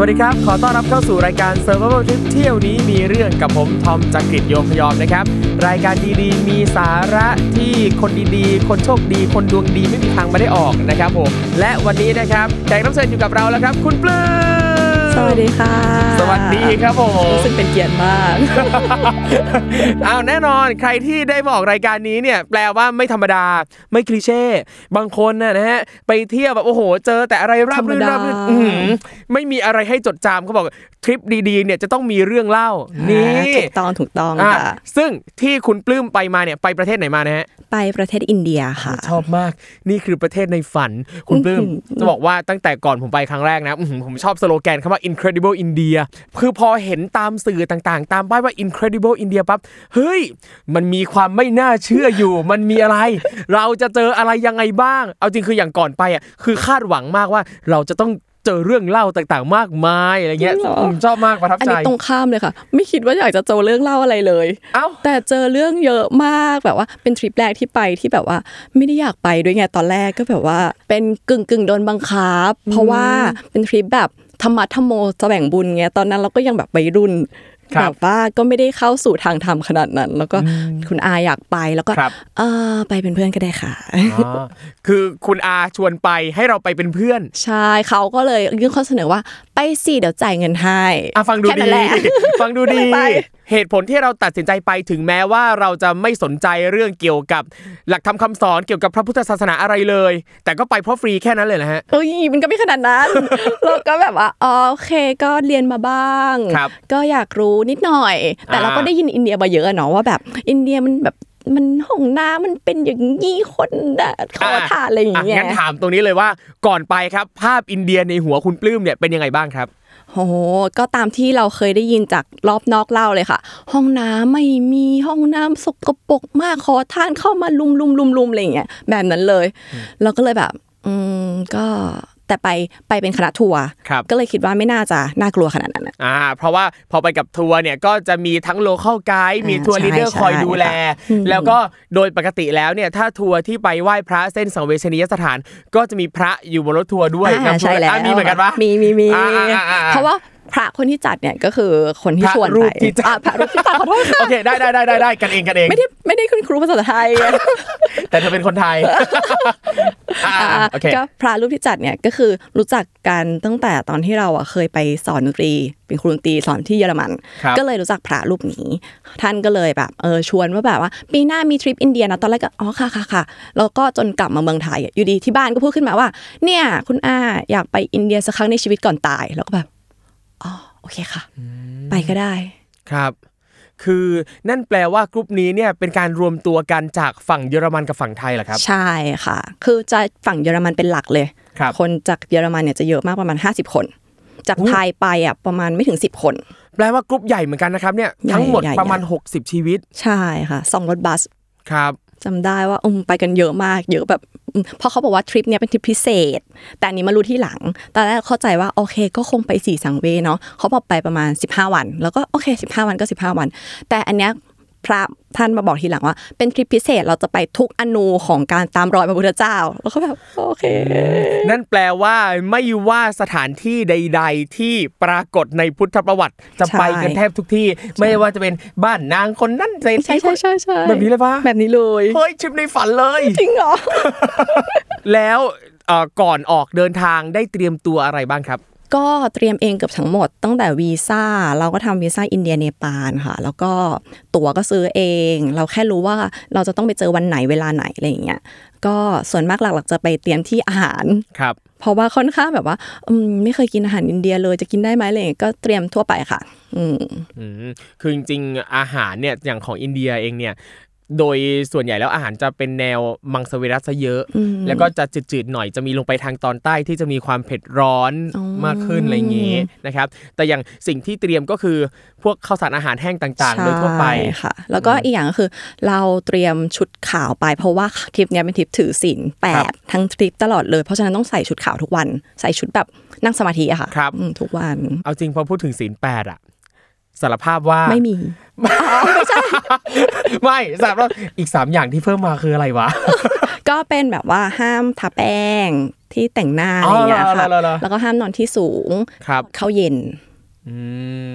สวัสดีครับ ขอต้อนรับเข้าสู่รายการ Survival Trip เที่ยวนี้มีเรื่องกับผมทอมจากริดโยมพยอมนะครับ รายการดีๆ มีสาระที่คนดีๆ คนโชคดี คนดวงดีไม่มีทางมาได้ออกนะครับผม และวันนี้นะครับแขกรับเชิญอยู่กับเราแล้วครับ คุณปลื้ม สวัสดีค่ะ สวัสดีครับผมรู้สึกเป็นเกียรติมากอ้าวแน่นอนใครที่ได้มาออกรายการนี้เนี่ยแปลว่าไม่ธรรมดาไม่คลีเช่ บางคนน่ะนะฮะไปเที่ยวแบบโอ้โห เจอแต่อะไรราบรื่นธรรมดาราบรื่นอื้อหือไม่มีอะไรให้จดจำเขาบอก ทริปดีๆเนี่ยจะต้องมีเรื่องเล่านี่ถูกต้องถูกต้องอะค่ะซึ่งที่คุณปลื้มไปมาเนี่ยไปประเทศไหนมานะฮะไปประเทศอินเดียค่ะ ชอบมากนี่คือประเทศในฝัน คุณปลื้มอื้อหือจะบอกว่าตั้งแต่ก่อนผมไปครั้งแรกนะอื้อหือผมชอบสโลแกนคำว่า incredible India คือพอเห็นตามสื่อต่างๆ ตามป้ายว่า incredible India ปั๊บเฮ้ย มันมีความไม่น่าเชื่ออยู่ มันมีอะไร เราจะเจออะไรยังไงบ้าง เอาจริงคืออย่างก่อนไปอะคือคาดหวังมากว่าเราจะต้อง เจอเรื่องเล่าต่างๆ มากมายอะไรเงี้ยจริงเหรอผมชอบมากประทับอันใจนี้ตรงข้ามเลยค่ะ ไม่คิดว่าอยากจะเจอเรื่องเล่าอะไรเลยเอ้าแต่เจอเรื่องเยอะมากแบบว่า เป็นทริปแรกที่ไปที่แบบว่า ไม่ได้อยากไปด้วยไงตอนแรกก็แบบว่า เป็นกึ่งกึ่งๆโดนบังคับ เพราะว่าเป็นทริปแบบธรรมะธรรมโมจะแบ่งบุญไงตอนนั้นเราก็ยังแบบวัยรุ่นครับ แบบว่าก็ไม่ได้เข้าสู่ทางธรรมขนาดนั้น แล้วก็คุณอาอยากไปแล้วก็ครับเออไปเป็นเพื่อนก็ได้ค่ะอ๋อคือคุณอาชวนไปให้เราไปเป็นเพื่อน ใช่เขาก็เลยยื่นข้อเสนอว่า ไปสิเดี๋ยวจ่ายเงินให้อะฟังดูแค่ดีนั้นแหละฟังดูดีก็เลยไปเหตุผลที่เราตัดสินใจไปถึงแม้ว่าเราจะไม่สนใจเรื่องเกี่ยวกับ หลักธรรมคำสอนเกี่ยวกับพระพุทธศาสนาอะไรเลย แต่ก็ไปเพราะฟรีแค่นั้นเลยนะฮะเอ้ยมันก็ไม่ขนาดนั้นเราก็แบบว่าอ๋อโอเคก็เรียนมาบ้างครับก็อยากรู้นิดหน่อย แต่อ่าเราก็ได้ยินอินเดียมาเยอะอะเนาะว่าแบบอินเดียมันแบบ มันห้องน้ำมันเป็นอย่างนี้คนน่ะขอทานอะไรอย่างอะเงี้ยงั้นถามตรงนี้เลยว่าก่อนไปครับ ภาพอินเดียในหัวคุณปลื้มเนี่ยเป็นยังไงบ้างครับโอ้โหก็ตามที่เราเคยได้ยินจากรอบนอกเล่าเลยค่ะ ห้องน้ำไม่มีห้องน้ำสกปรกมากขอทานเข้ามารุมรุมรุมรุมอะไรอย่างเงี้ยแบบนั้นเลย เราก็เลยแบบ อืมก็ แต่ไปไปเป็นคณะทัวร์ครับก็เลยคิดว่าไม่น่าจะน่ากลัวขนาดนั้นอะอ่าเพราะว่าพอไปกับทัวร์เนี่ยก็จะมีทั้ง local guide มีอ่าทัวร์ใช่ลีดเดอร์ใช่คอยดูแลอืมแล้วก็โดยปกติแล้วเนี่ยถ้าทัวร์ที่ไปไหว้พระเส้นสังเวชนียสถาน ก็จะมีพระอยู่บนรถทัวร์ด้วยอ่านำทัวร์ใช่แล้วอะมีเหมือนกันปะมีมีมีอ่าอ่าอ่าเพราะว่า พระคนที่จัดเนี่ยก็คือคนที่พระชวนรูไปปที่จัดอะพระรูปที่จัดขอโทษค่ะโอเคได้ได้ได้ได้ได้กันเองกันเองไม่ได้ไม่ได้คุณครูภาษาไทยอะแต่เธอเป็นคนไทยอ่าอ่าโอเคก็พระรูปที่จัดเนี่ยก็คือรู้จักกันตั้งแต่ตอนที่เราอะเคยไปสอนดนตรี เป็นครูดนตรีสอนที่เยอรมันครับก็เลยรู้จักพระรูปนี้ ท่านก็เลยแบบเออชวนว่าแบบว่าปีหน้ามีทริปอินเดียนะตอนแรกก็อ๋อค่ะค่ะค่ะแล้วก็จนกลับมาเมืองไทยอะอยู่ดีที่บ้านก็พูดขึ้นมาว่า เนี่ยคุณอาอยากไปอินเดียสักครั้งในชีวิตก่อนตายแล้วก็แบบอ๋อโอ เคค่ะ ไปก็ได้ ครับ คือนั่นแปลว่ากรุ๊ปนี้เนี่ยเป็นการรวมตัวกันจากฝั่งเยอรมันกับฝั่งไทยเหรอครับ ใช่ค่ะ คือจะฝั่งเยอรมันเป็นหลักเลยครับคนจากเยอรมันเนี่ยจะเยอะมากประมาณ 50 คน จากอู้ไทยไปอะประมาณไม่ถึง 10 คน แปลว่ากรุ๊ปใหญ่เหมือนกันนะครับเนี่ยใหญ่ทั้งหมดใหญ่ประมาณใหญ่60 ชีวิต ใช่ค่ะสองรถบัสครับ จำได้ว่าอมไปกันเยอะมาก เยอะแบบเพราะเขาบอกว่าทริปเนี้ยเป็นทริปพิเศษ แต่อันนี้มารู้ที่หลังตอนแรกเข้าใจว่าโอเค ก็คงไปสี่สังเวเนาะเขาบอกไปประมาณ 15 วัน แล้วก็โอเค 15 วันก็ 15 วัน แต่อันเนี้ย พระท่านมาบอกทีหลังว่า เป็นทริปพิเศษเราจะไปทุกอนูของการตามรอยพระพุทธเจ้า แล้วก็แบบโอเค นั่นแปลว่าไม่ว่าสถานที่ใด ๆ ที่ปรากฏในพุทธประวัติจะใช่ไปกันแทบทุกที่ ไม่ว่าจะเป็นบ้านนางคนนั้นเศรษใช่ฐีใช่ใช่ใช่แบบนี้เลยปะแบบนี้เลยเฮ้ยทริปในฝันเลยจริงเหรอแล้วเอ่อก่อนออกเดินทางได้เตรียมตัวอะไรบ้างครับ ก็เตรียมเองเกือบทั้งหมดตั้งแต่วีซ่าเราก็ทำวีซ่าอินเดียเนปาลค่ะ แล้วก็ตั๋วก็ซื้อเอง เราแค่รู้ว่าเราจะต้องไปเจอวันไหนเวลาไหนอะไรอย่างเงี้ยก็ส่วนมากหลักๆ จะไปเตรียมที่อาหารครับ เพราะว่าค่อนข้างแบบว่าอืมไม่เคยกินอาหารอินเดียเลยจะกินได้ไหมอะไรอย่างเงี้ยก็เตรียมทั่วไปค่ะ อืมอืมคือจริงๆอาหารเนี่ยอย่างของอินเดียเองเนี่ย โดยส่วนใหญ่แล้วอาหารจะเป็นแนวมังสวิรัตซะเยอะอืมแล้วก็จะจืดๆหน่อยจะมีลงไปทางตอนใต้ที่จะมีความเผ็ดร้อนอ๋อมากขึ้นอะไรอย่างงี้นะครับ แต่อย่างสิ่งที่เตรียมก็คือพวกข้าวสารอาหารแห้งต่างๆ โดยทั่วไปใช่ค่ะ แล้วก็อีกอย่างก็คือเราเตรียมชุดขาวไป เพราะว่าทริปเนี้ยเป็นทริปถือศีลแปครัดบทั้งทริปตลอดเลย เพราะฉะนั้นต้องใส่ชุดขาวทุกวัน ใส่ชุดแบบนั่งสมาธิอะค่ะครับอืมทุกวัน เอาจริงพอพูดถึงศีลแปดอะ สารภาพว่าไม่มีไม่สารภาพอีกสามอย่างที่เพิ่มมาคืออะไรวะก็เป็นแบบว่าห้ามทาแป้งที่แต่งหน้าอะไรอย่างเงี้ยอ๋อค่ะเหรอเหรอเหรอแล้วก็ห้ามนอนที่สูงครับเข้าวเย็นอื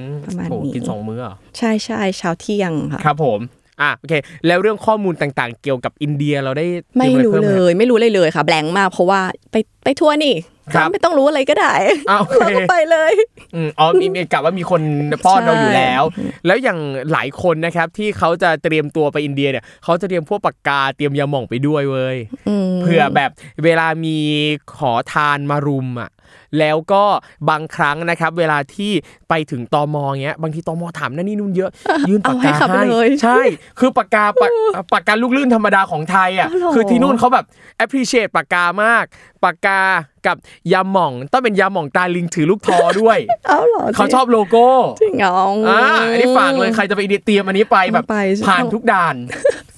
มประมาณโหนี้กินสองมื้อเหรอใช่ใช่เช้าเที่ยงค่ะครับผมอะโอเคแล้วเรื่องข้อมูลต่างๆ เกี่ยวกับอินเดียเราได้ไม่ตยอะรู้พิ่หเลย ไม่รู้เลยเลยค่ะ แบงค์มากเพราะว่าไปไปทัวร์นี่ ครับไม่ต้องรู้อะไรก็ได้อะโอเคเราก็ไปเลยอืมอ๋อมีมีกะว่ามีคนป้อนใช่เราอยู่แล้ว แล้วอย่างหลายคนนะครับที่เขาจะเตรียมตัวไปอินเดียเนี่ยเขาจะเตรียมพวกปากกาเตรียมยาหม่องไปด้วยเว้ยมเผื่อแบบเวลามีขอทานมารุมอะ แล้วก็บางครั้งนะครับ เวลาที่ไปถึงตมเงี้ยบางทีตมถามนั่นนี่นู่นเยอะ ยื่นปากกาเอาให้ขับให้เลยใช่ คือปากกาปากปากกาลูกลื่นธรรมดาของไทยอะอ๋อเหรอคือที่นู่นเขาแบบ appreciate ปากกามากปากกากับยาหม่องต้องเป็นยาหม่องตาลิงถือลูกทอด้วยเอาเหรอเขาชอบโลโก้จริงเหรออ่าอันนี้ฝากเลยใครจะไปอินเดียเตรียมอันนี้ไปแบบไปใช่ไหมผ่านทุกด่าน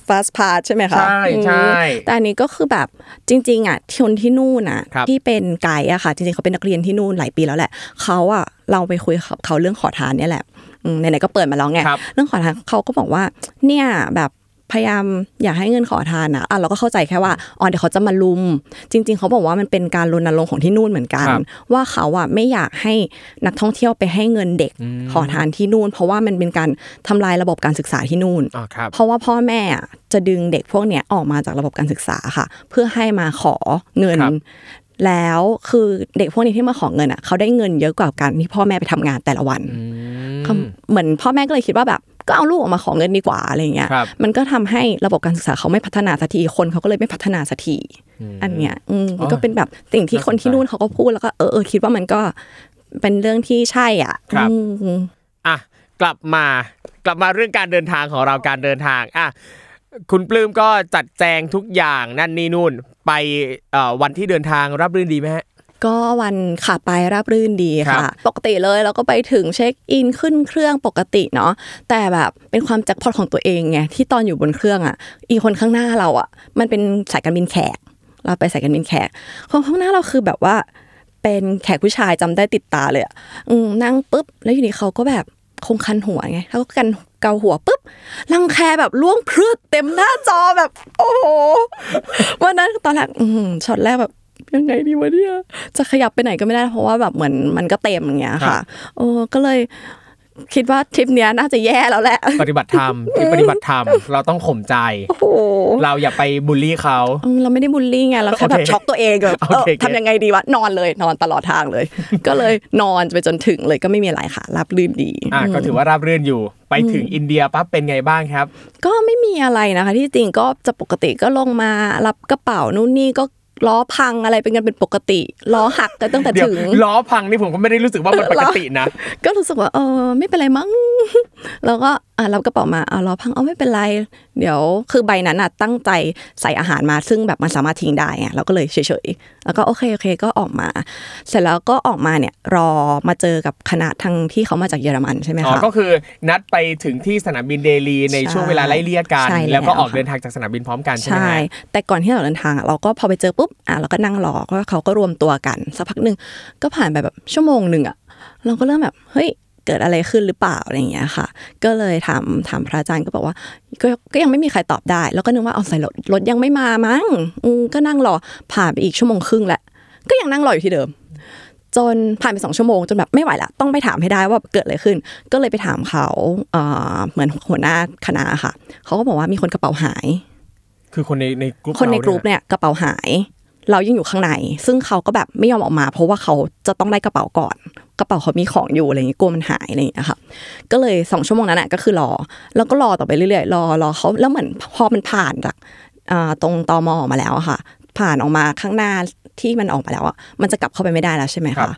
fast pass ใช่ไหมคะใช่ใช่อืมแต่อันนี้ก็คือแบบจริง ๆอะคนที่นู่นอะครับที่เป็นไกด์อะค่ะ จริงๆเขาเป็นนักเรียนที่นู่นหลายปีแล้วแหละเขาอะเราไปคุยกับเขาเรื่องขอทานเนี่ยแหละอืมไหนๆก็เปิดมาแล้วไงครับเรื่องขอทานเขาก็บอกว่าเนี่ยแบบ พยายามอยากให้เงินขอทานนะอะเราก็เข้าใจแค่ว่าอ๋อเดี๋ยวเขาจะมาลุม จริง ๆ เขาบอกว่ามันเป็นการรณรงค์ของที่นู่นเหมือนกันครับว่าเขาอะไม่อยากให้นักท่องเที่ยวไปให้เงินเด็กขอทานที่นู่น เพราะว่ามันเป็นการทำลายระบบการศึกษาที่นู่นอ่าครับเพราะว่าพ่อแม่อะจะดึงเด็กพวกเนี้ยออกมาจากระบบการศึกษาค่ะ เพื่อให้มาขอเงินครับแล้วคือเด็กพวกนี้ที่มาขอเงินอะเขาได้เงินเยอะกว่าการที่พ่อแม่ไปทำงานแต่ละวันอืมเขาเหมือนพ่อแม่ก็เลยคิดว่าแบบ ก็เอาลูกออกมาขอเงินดีกว่าอะไรเงี้ยครับมันก็ทำให้ระบบการศึกษาเขาไม่พัฒนาสักทีคนเขาก็เลยไม่พัฒนาสักทีอันเนี้ยอืมมันก็เป็นแบบสิ่งที่คนที่นู่นเขาก็พูดแล้วก็เออเออคิดว่ามันก็เป็นเรื่องที่ใช่อะครับอืมอะกลับมากลับมาเรื่องการเดินทางของเราการเดินทางอะคุณปลื้มก็จัดแจงทุกอย่างนั่นนี่นู่นไปเอ่อวันที่เดินทางรับรื่นดีไหมฮะ ก็วันขับไปราบรื่นดีครัค่ะบปกติเลยเราก็ไปถึงเช็คอินขึ้นเครื่องปกติเนาะแต่แบบเป็นความแจ็คพอตของตัวเองไงที่ตอนอยู่บนเครื่องอะ อีกคนข้างหน้าเราอะ มันเป็นสายการบินแขก เราไปสายการบินแขกคนข้างหน้าเราคือแบบว่า เป็นแขกผู้ชายจำได้ติดตาเลยอะอืมนั่งปุ๊บ แล้วอยู่ดีเขาก็แบบคงคันหัวไงเขาก็กันเกาหัวปุ๊บรังแคแบบล่วงพรืดเต็มหน้าจอแบบ โอ้โหวันนั้นตอนแรกอืมช็อตแรกแบบ ยังไงดีวะเนี่ยจะขยับไปไหนก็ไม่ได้เพราะว่าแบบเหมือนมันก็เต็มอย่างเงี้ยครัค่ะบโอ้ก็เลยคิดว่าทริปเนี้ยน่าจะแย่แล้วแหละ ปฏิบัติธรรมที่ปฏิบัติธรรมเราต้องข่มใจโอ้โหเราอย่าไปบูลลี่เขาอืมเราไม่ได้บูลลี่ไงเราแค่แบโอบเคช็อกตัวเองแบบโอเออเคทำยังไงดีวะนอนเลยนอนตลอดทางเลย ก็เลยนอนไปจนถึงเลยก็ไม่มีอะไรค่ะรับลื่นดีอะก็ถือว่าราบรื่นอยู่ไปถึงอินเดียปั๊บเป็นไงบ้างครับ ก็ไม่มีอะไรนะคะ ที่จริงก็จะปกติก็ลงมารับกระเป๋านู่นนี่ก็ ล้อพังอะไรเป็นกันเป็นปกติ ล้อหักกันตั้งแต่เดี๋ยวถึงล้อพังนี่ผมก็ไม่ได้รู้สึกว่ามันปกตินะก็รู้สึกว่าเออไม่เป็นไรมั้งแล้วก็อะรับกระเป๋ามาเอาล้อพังเอาไม่เป็นไร เดี๋ยวคือใบนั้นอะตั้งใจใส่อาหารมาซึ่งแบบมันสามารถทิ้งได้ไงเราก็เลยเฉยๆ แล้วก็โอเคโอเคก็ออกมา เสร็จแล้วก็ออกมาเนี่ยรอมาเจอกับคณะทางที่เขามาจากเยอรมันใช่ไหมอ๋อคะก็คือนัดไปถึงที่สนามบินเดลีในใช่ช่วงเวลาไล่เลี่ยกันใช่แล้วแล้วก็ออกค่ะเดินทางจากสนามบินพร้อมกันใช่ไหมใช่ฮะแต่ก่อนที่เราเดินทางอะเราก็พอไปเจอปุ๊บอะเราก็นั่งรอก็เขาก็รวมตัวกันสักพักหนึ่งก็ผ่านไปแบบชั่วโมงหนึ่งอะเราก็เริ่มแบบเฮ้ย เกิดอะไรขึ้นหรือเปล่าอะไรอย่างเงี้ยค่ะ ก็เลยถามถามพระอาจารย์ก็บอกว่าก็ก็ยังไม่มีใครตอบได้ แล้วก็นึกว่าเอาใส่รถรถยังไม่มามั้งอืมก็นั่งรอผ่านไปอีกชั่วโมงครึ่งแหละก็ยังนั่งรออยู่ที่เดิม จนผ่านไปสองชั่วโมงจนแบบไม่ไหวละต้องไปถามให้ได้ว่าเกิดอะไรขึ้น ก็เลยไปถามเขาเอ่อเหมือนหัวหน้าคณะค่ะเขาก็บอกว่ามีคนกระเป๋าหาย คือคนในในกลุ่มคนในเรากลุ่มเนี่ยกระเป๋าหาย เรายังอยู่ข้างใน ซึ่งเขาก็แบบไม่ยอมออกมา เพราะว่าเขาจะต้องได้กระเป๋าก่อน กระเป๋าเขามีของอยู่อะไรอย่างงี้กลัวมันหายอะไรอย่างเงี้ยค่ะก็เลยสองชั่วโมงนั้นอะก็คือรอ แล้วก็รอต่อไปเรื่อยๆรอรอเขาแล้วเหมือนพอมันผ่านจากตรงตอมออกมาแล้วค่ะ ผ่านออกมาข้างหน้าที่มันออกมาแล้วอะมันจะกลับเข้าไปไม่ได้แล้วใช่ไหมคะ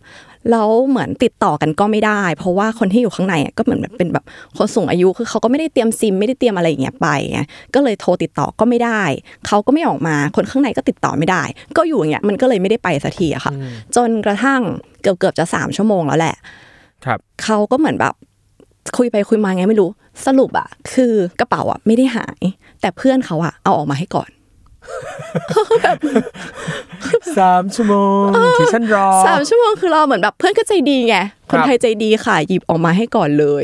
แล้วเหมือนติดต่อกันก็ไม่ได้ เพราะว่าคนที่อยู่ข้างในอะก็เหมือนแบบเป็นแบบคนสูงอายุคือเขาก็ไม่ได้เตรียมซิมไม่ได้เตรียมอะไรอย่างเงี้ยไปไงก็เลยโทรติดต่อก็ไม่ได้ เขาก็ไม่ออกมาคนข้างในก็ติดต่อไม่ได้ ก็อยู่อย่างเงี้ยมันก็เลยไม่ได้ไปสักทีอะค่ะ จนกระทั่งเกือบเกือบๆจะสามชั่วโมงแล้วแหละครับเขาก็เหมือนแบบคุยไปคุยมาไงไม่รู้ สรุปอะคือกระเป๋าอะไม่ได้หาย แต่เพื่อนเขาอะเอาออกมาให้ก่อน สามชั่วโมงที่ฉันรอสามชั่วโมงคือเราเหมือนแบบเพื่อนก็ใจดีไงคครับนไทยใจดีค่ะหยิบออกมาให้ก่อนเลย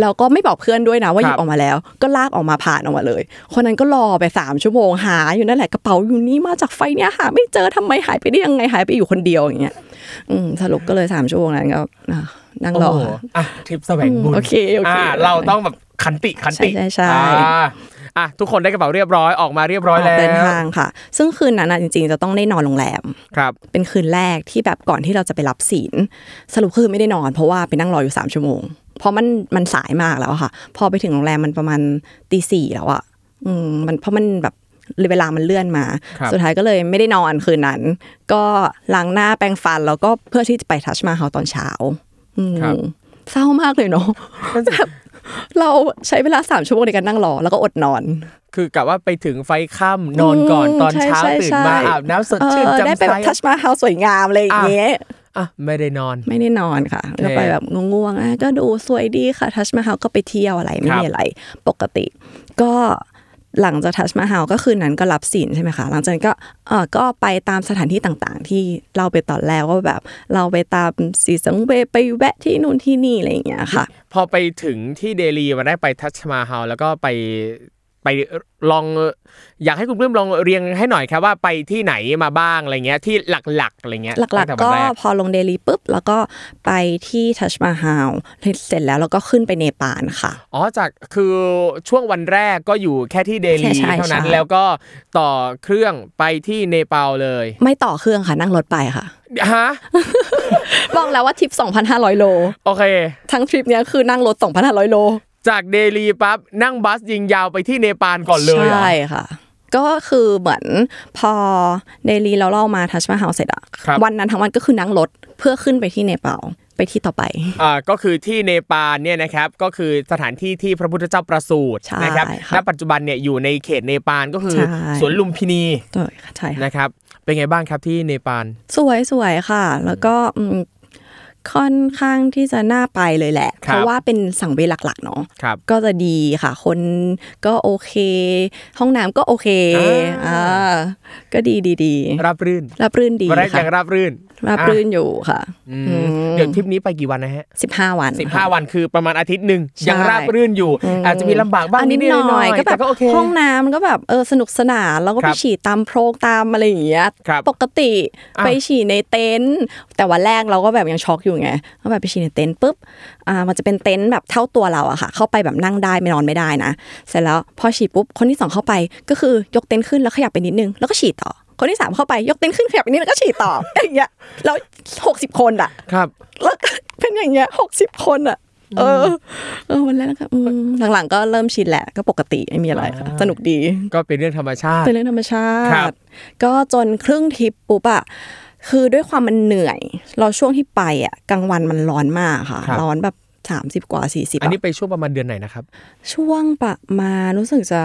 แล้วก็ไม่บอกเพื่อนด้วยนะว่าคหรับยิบออกมาแล้ว ก็ลากออกมาผ่านออกมาเลย คนนั้นก็รอไปสามชั่วโมงหาอยู่นั่นแหละกระเป๋าอยู่นี่มาจากไฟเนี้ยหาไม่เจอทำไมหายไปได้ยังไงหายไปอยู่คนเดียวอย่างเงี้ยอืมสรุปก็เลยสามชั่วโมงนั้นก็อะนั่งรอโโหอะทริปแสวงบุญโอเคโอเคอ่าเราต้องแบบขันติขันติใช่ใช่ใช่ อ่าอะทุกคนได้กระเป๋าเรียบร้อยออกมาเรียบร้อยออกแล้วเดินทางค่ะ ซึ่งคืนนั้นน่ะจริงๆจะต้องได้นอนโรงแรมครับ เป็นคืนแรกที่แบบก่อนที่เราจะไปรับศีลสรุปคือไม่ได้นอน เพราะว่าไปนั่งรออยู่สามชั่วโมงเพราะมันมันสายมากแล้วอะค่ะ พอไปถึงโรงแรมมันประมาณตีสี่แล้วอะอืมมันเพราะมันแบบเวลามันเลื่อนมาครับสุดท้ายก็เลยไม่ได้นอนคืนนั้น ก็ล้างหน้าแปรงฟันแล้วก็เพื่อที่จะไปทัชมาเฮาตอนเช้า อืมครับเศร้ามากเลยเนาะแบบ เราใช้เวลาสามชั่วโมงในการนั่งรอแล้วก็อดนอน คือกะว่าไปถึงไฟค่ำนอนก่อนอืมตอนเช้าใช่ใช่ตื่นมาใช่อาบน้ำสดเอชื่นอได้จำไปใสแบบทัชมาเฮาสวยงามอะไรอย่างเงี้ยอะไม่ได้นอน ไม่ได้นอนค่ะก็ไปแบบง่วงๆอะก็ดูสวยดีค่ะทัชมาฮาลก็ไปเที่ยวอะไรไม่ครับมีอะไร ปกติ ก็ หลังจากทัชมาฮาลก็คืนนั้นก็รับศีลใช่ไหมคะ หลังจากนั้นก็เออก็ไปตามสถานที่ต่างๆ ที่เราไปตอนแรกว่าแบบ เราไปตามสีสังเวไปแวะที่นู่นที่นี่อะไรอย่างเงี้ยค่ะ พอไปถึงที่เดลีมาได้ไปทัชมาฮาลแล้วก็ไป ไปลองอยากให้คุณเพิ่มลองเรียงให้หน่อยครับว่าไปที่ไหนมาบ้างอะไรเงี้ยที่หลักๆอะไรเงี้ยหลักตั้งแต่ๆก็วันแรพอลงเดลีปุ๊บแล้วก็ไปที่ทัชมาฮาลเสร็จแล้วแล้วก็ขึ้นไปเนปาลค่ะอ๋อจากคือช่วงวันแรกก็อยู่แค่ที่เดลีใช่ใช่เท่านั้นใช่แล้วก็ต่อเครื่องไปที่เนปาลเลย ไม่ต่อเครื่องค่ะนั่งรถไปค่ะฮะบอกแล้วว่าทริป 2,500 โล โอเค ทั้งทริปเนี้ยคือนั่งรถ 2,500 โล จากเดลีปั๊บนั่งบัสยิงยาวไปที่เนปาลก่อนเลยเหรอใช่ค่ะ ก็คือเหมือนพอเดลีเราเล่ามาทัชมาฮาลเสร็จอะครับวันนั้นทั้งวันก็คือนั่งรถเพื่อขึ้นไปที่เนปาลไปที่ต่อไปอ่าก็คือที่เนปาลเนี่ยนะครับก็คือสถานที่ที่พระพุทธเจ้าประสูติใช่นะครับค่ะณปัจจุบันเนี่ยอยู่ในเขตเนปาลก็คือใช่สวนลุมพินีใช่ค่ะใช่ค่ะนะครับ เป็นไงบ้างครับที่เนปาลสวยสวยค่ะ แล้วก็อืม ค่อนข้างที่จะน่าไปเลยแหละ เพราะว่าเป็นสังเวยหลักๆเนาะครับก็จะดีค่ะ คนก็โอเค ห้องน้ำก็โอเคอ่าอ่าก็ดีดีดีราบรื่นรับรื่นดีวันแรกค่ะยังราบรื่นรับรื่นอยู่ค่ะอืมเดี๋ยวทริปนี้ไปกี่วันนะฮะสิบห้าวันสิบค่ะห้าวันคือประมาณอาทิตย์หนึ่งใช่ยังราบรื่นอยู่ อาจจะมีลำบากบ้างอันนิดหน่อยก็แบบแต่ก็โอเคห้องน้ำมันก็แบบเออสนุกสนานแล้วก็ครัไปบฉี่ตามโพรงตามอะไรอย่างเงี้ยครับปกติอะไปฉี่ในเต็นท์แต่วันแรกเราก็แบบยังช็อกอยู่ไงก็แบบไปฉี่ในเต็นท์ปุ๊บอ่ามันจะเป็นเต็นท์แบบเท่าตัวเราอะค่ะ เข้าไปแบบนั่งได้ไม่นอนไม่ได้นะเสร็จแล้วพอฉี่ปุ๊บคนที่สองเข้าไปก็คือยกเต็นท์ขึ้นแล้วขยับไปนิดนึงแล้วก็ฉี่ต่อคนที่สามเข้าไปยกเต็นท์ขึ้นขยับไปนิดนึงแล้วก็ฉี่ต่ออย่างเงี้ยแล้วหกสิบคนอะครับแล้วก็เป็นอย่างเงี้ยหกสิบคนอะเออเออวันแรกก็อืมหลังๆก็เริ่มชินแหละก็ปกติไม่มีอะไรค่ะอ่าสนุกดี ก็เป็นเรื่องธรรมชาติเป็นเรื่องธรรมชาครับติก็จนครึ่งทริปปุ๊บอะ คือด้วยความมันเหนื่อย เราช่วงที่ไปอะกลางวันมันร้อนมากค่ะ ครับ ร้อนแบบสามสิบกว่าสี่สิบอันนี้ไปช่วงประมาณเดือนไหนนะครับ ช่วงประมาณรู้สึกจะ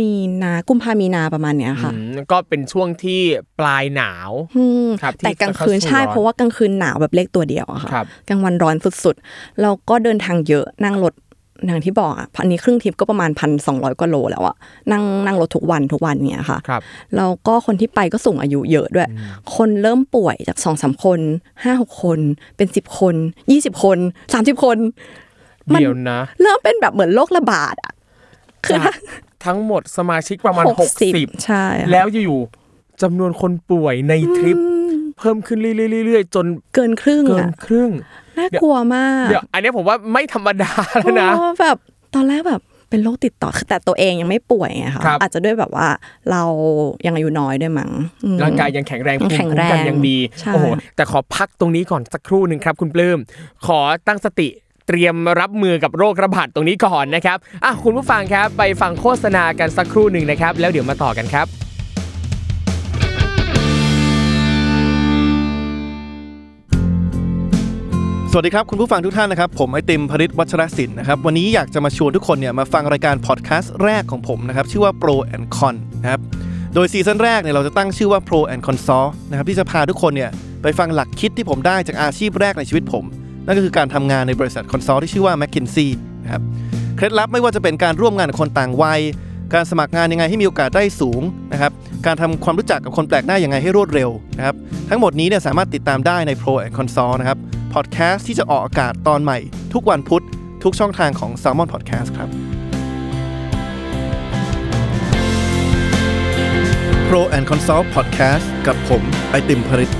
มีนากุมภามีนาประมาณเนี้ยค่ะ อืมก็เป็นช่วงที่ปลายหนาว อืมครับที่แต่กลางคืนจะเข้าสู่ใช่ร้อน เพราะว่ากลางคืนหนาวแบบเลขตัวเดียวอะค่ะ ครับ กลางวันร้อนสุดๆ เราก็เดินทางเยอะนั่งรถ อย่างที่บอกอะอันนี้ครึ่งทริปก็ประมาณพันสองร้อยกว่าโลแล้วอะนั่งนั่งรถทุกวันทุกวันเนี่ยค่ะครับแล้วก็คนที่ไปก็สูงอายุเยอะด้วย คนเริ่มป่วยจากสองสามคนห้าหกคนเป็นสิบคนยี่สิบคนสามสิบคนมันเดี๋ยวนะ เริ่มเป็นแบบเหมือนโรคระบาดอะคือจากทั้งหมดสมาชิกประมาณหกสิบ60ใช่ค่ะแล้วอยู่ๆจำนวนคนป่วยในทริปเพิ่มขึ้นเรื่อยๆๆจนเกินครึ่งเกินอะครึ่ง น่ากลัวมากเดี๋ยวอันนี้ผมว่าไม่ธรรมดาแล้วนะโอ้แบบตอนแรกแบบเป็นโรคติดต่อคือแต่ตัวเองยังไม่ป่วยไงคะครับอาจจะด้วยแบบว่าเรายังอายุน้อยด้วยมั้งอืมร่างกายยังแข็งแรงยังภูมิแข็งคุ้มแรงกันยังดีใช่โอ้โหแต่ขอพักตรงนี้ก่อนสักครู่หนึ่งครับคุณปลื้มขอตั้งสติเตรียมรับมือกับโรคระบาดตรงนี้ก่อนนะครับอะคุณผู้ฟังครับไปฟังโฆษณากันสักครู่หนึ่งนะครับ แล้วเดี๋ยวมาต่อกันครับ สวัสดีครับคุณผู้ฟังทุกท่านนะครับผมไอติมพริษฐ์ วัชรสินธุนะครับวันนี้อยากจะมาชวนทุกคนเนี่ยมาฟังรายการพอดแคสต์แรกของผมนะครับชื่อว่า Pro and Con นะครับโดยซีซั่นแรกเนี่ยเราจะตั้งชื่อว่า Pro and Consult นะครับที่จะพาทุกคนเนี่ยไปฟังหลักคิดที่ผมได้จากอาชีพแรกในชีวิตผม นั่นก็คือการทำงานในบริษัท consult ที่ชื่อว่า McKinsey นะครับเคล็ดลับไม่ว่าจะเป็นการร่วมงานกับคนต่างวัย การสมัครงานยังไงให้มีโอกาสได้สูงนะครับการทำความรู้จักกับคนแปลกหน้ายังไงให้รวดเร็วนะครับทั้งหมดนี้เนี่ยสามารถติดตามได้ใน Pro and Consult นะครับ พอดแคสต์ที่จะออกอากาศตอนใหม่ ทุกวันพุธทุกช่องทางของ s ซ l m o n Podcast ครับ Pro and Consult Podcast กับผม ไอติมผลิต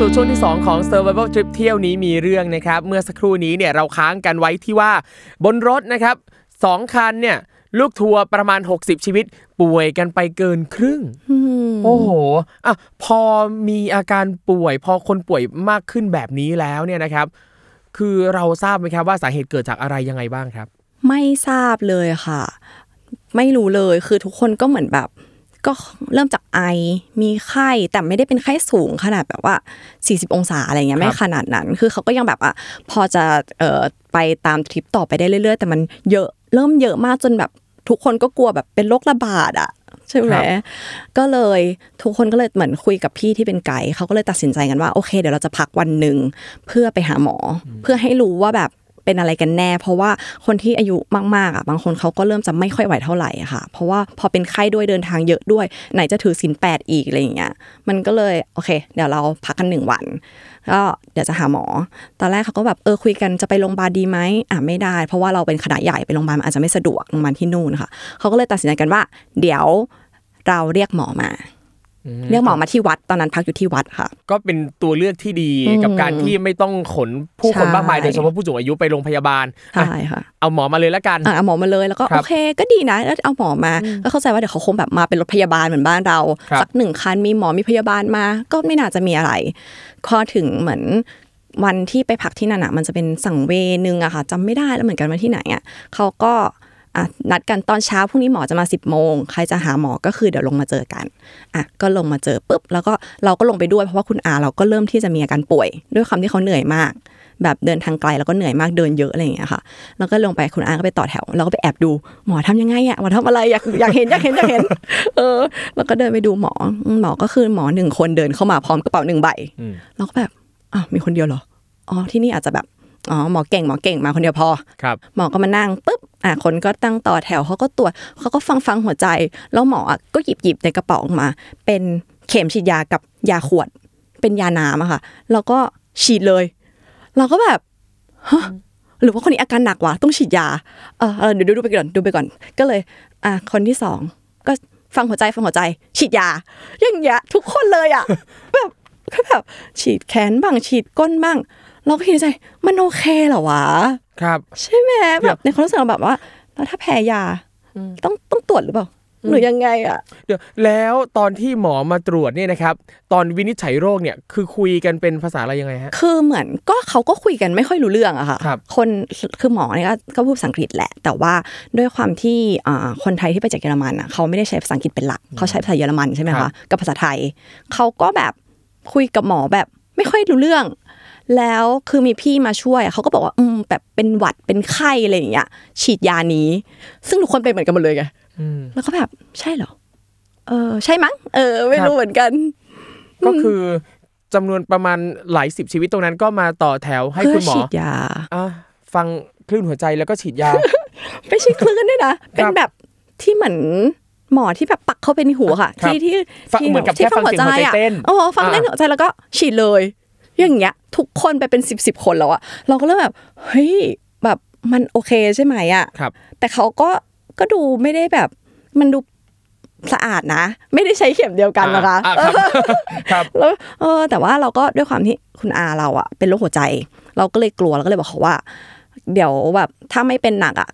สู่ช่วงที่ 2 ของ Survival Trip เที่ยวนี้มีเรื่องนะครับ เมื่อสักครู่นี้เนี่ยเราค้างกันไว้ที่ว่าบนรถนะครับสองคันเนี่ยลูกทัวร์ประมาณ 60 ชีวิต ป่วยกันไปเกินครึ่ง โอ้โหอะพอมีอาการป่วย พอคนป่วยมากขึ้นแบบนี้แล้วเนี่ยนะครับ คือเราทราบไหมครับว่าสาเหตุเกิดจากอะไรยังไงบ้างครับ ไม่ทราบเลยค่ะ ไม่รู้เลยคือทุกคนก็เหมือนแบบ ก็เริ่มจากไอ มีไข้ แต่ไม่ได้เป็นไข้สูงขนาดแบบว่า 40 องศาอะไรเงี้ยไม่ขนาดนั้น คือเขาก็ยังแบบอะพอจะเอ่อไปตามทริปต่อไปได้เรื่อย ๆ แต่มันเยอะเริ่มเยอะมากจนแบบทุกคนก็กลัวแบบเป็นโรคระบาดอะใช่ไหมครับก็เลยทุกคนก็เลยเหมือนคุยกับพี่ที่เป็นไกด์เขาก็เลยตัดสินใจกันว่าโอเค เดี๋ยวเราจะพักวันหนึ่งเพื่อไปหาหมออเพื่อให้รู้ว่าแบบ เป็นอะไรกันแน่ เพราะว่าคนที่อายุมากๆอะบางคนเขาก็เริ่มจะไม่ค่อยไหวเท่าไหร่ค่ะ เพราะว่าพอเป็นไข้ด้วยเดินทางเยอะด้วย ไหนจะถือศีลแปดอีกอะไรอย่างเงี้ยมันก็เลยโอเค เดี๋ยวเราพักกันหนึ่งวันก็เดี๋ยวจะหาหมอ ตอนแรกเขาก็แบบเออคุยกันจะไปโรงพยาบาลดีไหมอะไม่ได้ เพราะว่าเราเป็นคณะใหญ่ไปโรงพยาบาลอาจจะไม่สะดวกโรงพยาบาลที่นู่นค่ะเขาก็เลยตัดสินใจกันว่า เดี๋ยวเราเรียกหมอมา เรียกหมอมาที่วัดตอนนั้นพักอยู่ที่วัดค่ะ ก็เป็นตัวเลือกที่ดีอืมกับการที่ไม่ต้องขนผู้คนใช่มากมายโดยเฉพาะผู้สูงอายุไปโรงพยาบาลใช่ค่ะเอาหมอมาเลยแล้วกันอะเอาหมอมาเลยแล้วก็ครัโอบเคก็ดีนะแล้วเอาหมอมาก็เข้าใจว่าเดี๋ยวเขาคงแบบมาเป็นรถพยาบาลเหมือนบ้านเราครับสักหนึ่งคันมีหมอมีพยาบาลมา ก็ไม่น่าจะมีอะไรพอถึงเหมือนวันที่ไปพักที่นั่นอะมันจะเป็นสังเวย์หนึงอะค่ะจำไม่ได้แล้วเหมือนกันว่าที่ไหนอะเขาก็ อะนัดกันตอนเช้าพรุ่งนี้หมอจะมา 10บโมงใครจะหาหมอก็คือเดี๋ยวลงมาเจอกันอะก็ลงมาเจอปุ๊บแล้วก็เราก็ลงไปด้วยเพราะว่าคุณอาเราก็เริ่มที่จะมีอาการป่วย ด้วยความที่เขาเหนื่อยมาก แบบเดินทางไกลแล้วก็เหนื่อยมากเดินเยอะอะไรอย่างเงี้ยค่ะ แล้วก็ลงไปคุณอาก็ไปต่อแถวแล้วก็ไปแอบดูหมอทำยังไงอะหมอทำอะไรอยากอยากเห็นอยากเห็นอยากเห็น เออ แล้วก็เดินไปดูหมออืมหมอก็คือหมอหนึ่งคนเดินเข้ามาพร้อมกระเป๋าหนึ่งใบอืมเราก็แบบอ้าวมีคนเดียวเหรออ๋อที่นี่อาจจะแบบ อ๋อหมอเก่งหมอเก่งมาคนเดียวพอครับหมอก็มานั่งปุ๊บอะคนก็ตั้งต่อแถวเขาก็ตรวจเขาก็ฟังฟังหัวใจ แล้วหมออะก็หยิบหยิบในกระเป๋าออกมา เป็นเข็มฉีดยากับยาขวด เป็นยาน้ำอะค่ะ แล้วก็ฉีดเลย เราก็แบบฮะหรือว่าคนนี้อาการหนักวะต้องฉีดยาเออเออเดี๋ยวดูไปก่อนดูไปก่อน ก็เลย อะคนที่สองก็ฟังหัวใจฟังหัวใจ ฉีดยาอย่างเงี้ยทุกคนเลยอะแบบก็แบบฉีดแขนบ้างฉีดก้นบ้าง เราก็คิดในใจมันโอเคเหรอวะ ครับ ใช่ไหมเดี๋แบยวบในความรู้สึกเราแบบว่า แล้วถ้าแพ้ยาต้องต้องตรวจหรือเปล่าหรือยังไงอะ เดี๋ยวแล้วตอนที่หมอมาตรวจเนี่ยนะครับ ตอนวินิจฉัยโรคเนี่ยคือคุยกันเป็นภาษาอะไรยังไงฮะ คือเหมือนก็เขาก็คุยกันไม่ค่อยรู้เรื่องอะค่ะครับนคือหมอเนี่ยก็ก็พูดภาษาอังกฤษแหละ แต่ว่าด้วยความที่อ่าคนไทยที่ไปจากเยอรมันอะเขาไม่ได้ใช้ภาษาอังกฤษเป็นหลัก เขาใช้ภาษาเยอรมันใช่ไหมครัคะบกับภาษาไทย เขาก็แบบคุยกับหมอแบบไม่ค่อยรู้เรื่อง แล้วคือมีพี่มาช่วยเขาก็บอกว่าอืมแบบเป็นหวัดเป็นไข้อะไรอย่างเงี้ย ฉีดยานี้ ซึ่งทุกคนเป็นเหมือนกันหมดเลยไงอืมแล้วก็แบบใช่เหรอเออ ใช่มั้งเออ ไม่ครับรู้เหมือนกัน ก็คือจำนวนประมาณหลายสิบชีวิตตรงนั้นก็มาต่อแถวให้เพื่คุอณหมอฉีดยาอะฟังคลื่นหัวใจแล้วก็ฉีดยาไม่ใช่คลื่นด้วยนะเป็นแบบที่เหมือนหมอที่แบบปักเข้าไปในหัวค่ะครับที่ที่ฟังที่เหมือนกับที่แค่ฟังเสียงหัวใจอะเต้นโอ้ฟังเล่นอ่าหัวใจแล้วก็ฉีดเลย อย่างเงี้ยทุกคนไปเป็นสิบสิบคนแล้วอะเราก็เริ่มแบบเฮ้ยแบบมันโอเคใช่ไหมอะครับแต่เขาก็ก็ดูไม่ได้แบบมันดูสะอาดนะ ไม่ได้ใช้เข็มเดียวกันนะคะอะครับครับแล้วเออแต่ว่าเราก็ด้วยความที่คุณอาเราอะเป็นโรคหัวใจ เราก็เลยกลัวเราก็เลยบอกเขาว่า เดี๋ยวแบบถ้าไม่เป็นหนักอะ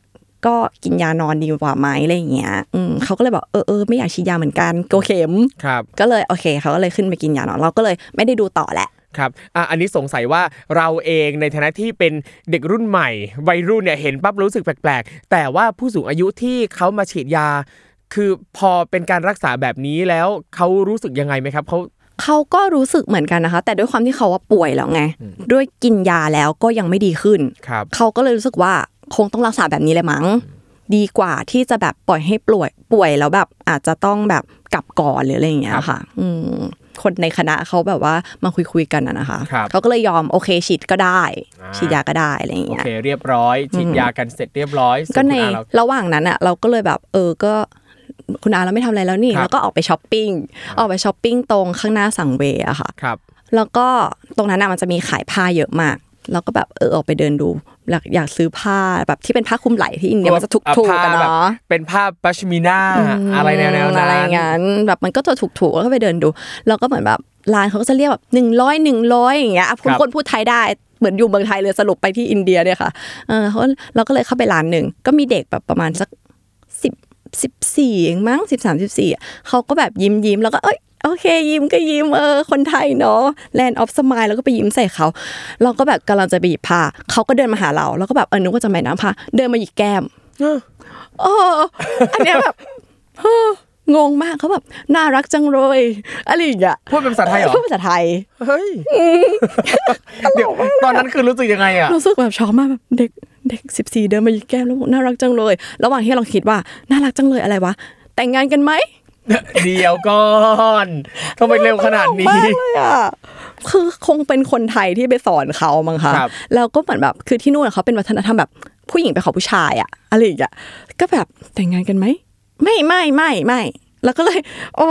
ก็กินยานอนดีกว่าไหมอะไรอย่างเงี้ยอืมเขาก็เลยบอกเออเออไม่อยากฉีดยาเหมือนกันกลัวเข็มครับ ก็เลยโอเคเขาก็เลยขึ้นไปกินยานอนเราก็เลยไม่ได้ดูต่อแหละ ครับอะอันนี้สงสัยว่าเราเองในฐานะที่เป็นเด็กรุ่นใหม่ วัยรุ่นเนี่ยเห็นปั๊บรู้สึกแปลกๆ แต่ว่าผู้สูงอายุที่เขามาฉีดยา คือพอเป็นการรักษาแบบนี้แล้วเขารู้สึกยังไงไหมครับเขาเขาก็รู้สึกเหมือนกันนะคะ แต่ด้วยความที่เขาว่าป่วยแล้วไง ด้วยกินยาแล้วก็ยังไม่ดีขึ้นครับเขาก็เลยรู้สึกว่าคงต้องรักษาแบบนี้เลยมั้ง ดีกว่าที่จะแบบปล่อยให้ป่วยป่วยแล้วแบบอาจจะต้องแบบกลับก่อนหรืออะไรอย่างเงี้ยครับค่ะ อืม คนในคณะเขาแบบว่ามาคุยคุยๆกันอะนะคะครับเขาก็เลยยอมโอเคฉีดก็ได้อ่าฉีดยาก็ได้อะไรอย่างโอเงี้ยเคเรียบร้อยฉีดยากันเสร็จเรียบร้อยส่วนก็ในคุณอาเราระหว่างนั้นอะเราก็เลยแบบเออก็คุณอาเราไม่ทำอะไรแล้วนี่ครับแล้วก็ออกไปช้อปปิ้งออกไปช้อปปิ้งตรงข้างหน้าสังเวชอะค่ะครับแล้วก็ตรงนั้นอะมันจะมีขายผ้าเยอะมากเราก็แบบเออออกไปเดินดู อยากอยากซื้อผ้าแบบที่เป็นผ้าคลุมไหล่ที่อินเดียมันจะถูกอะถูกผ้ากันแบบเนาะเป็นผ้าปัชมิน่าอะไรแนวๆนั้นอะไรอย่างนั้นแบบมันก็จะถูกถูกๆแล้วก็ไปเดินดูแล้วก็เหมือนแบบร้านเขาก็จะเรียกแบบหนึ่งร้อยหนึ่งร้อยอย่างเงี้ยคุณคนพูดไทยได้เหมือนอยู่เมืองไทยเลยสรุปไปที่อินเดียเนี่ยค่ะเออเขาเราก็เลยเข้าไปร้านหนึ่งก็มีเด็กแบบประมาณสักสิบสิบสี่เองมั้งสิบสามสิบสี่เขาก็แบบยิ้มยิ้มแล้วก็เอ้ย โอเคยิ้มก็ยิ้มเออคนไทยเนาะแลนด์ออฟสมายแล้วก็ไปยิ้มใส่เขา เราก็แบบกำลังจะไปหยิบผ้าเขาก็เดินมาหาเรา แล้วก็แบบเออนึกว่าจะไปน้ำผ้าเดินมาหยิกแก้มเออโอ้อันเนี้ยแบบเฮ้องงมากเขาแบบน่ารักจังเลยอะไรอย่างเงี้ยพูดเป็นภาษาไทยเหรอพูดภาษาไทยเฮ้ยเดี๋ยวตอนนั้นคือรู้สึกยังไงอะรู้สึกแบบช็อกมากแบบเด็กเด็กสิบสี่เดินมาหยิกแก้มแล้วบอกน่ารักจังเลย ระหว่างที่เราคิดว่าน่ารักจังเลยอะไรวะแต่งงานกันไหม เดี๋ยวก่อนทำไมเร็วขนาดนี้มากเลยอะคือคงเป็นคนไทยที่ไปสอนเขามั้งคะครับแล้วก็เหมือนแบบคือที่นู่นอะเขาเป็นวัฒนธรรมแบบผู้หญิงไปขอผู้ชายอะอะไรอย่างเงี้ยก็แบบแต่งงานกันไหมไม่ไม่ไม่ไม่ แล้วก็เลยโอ้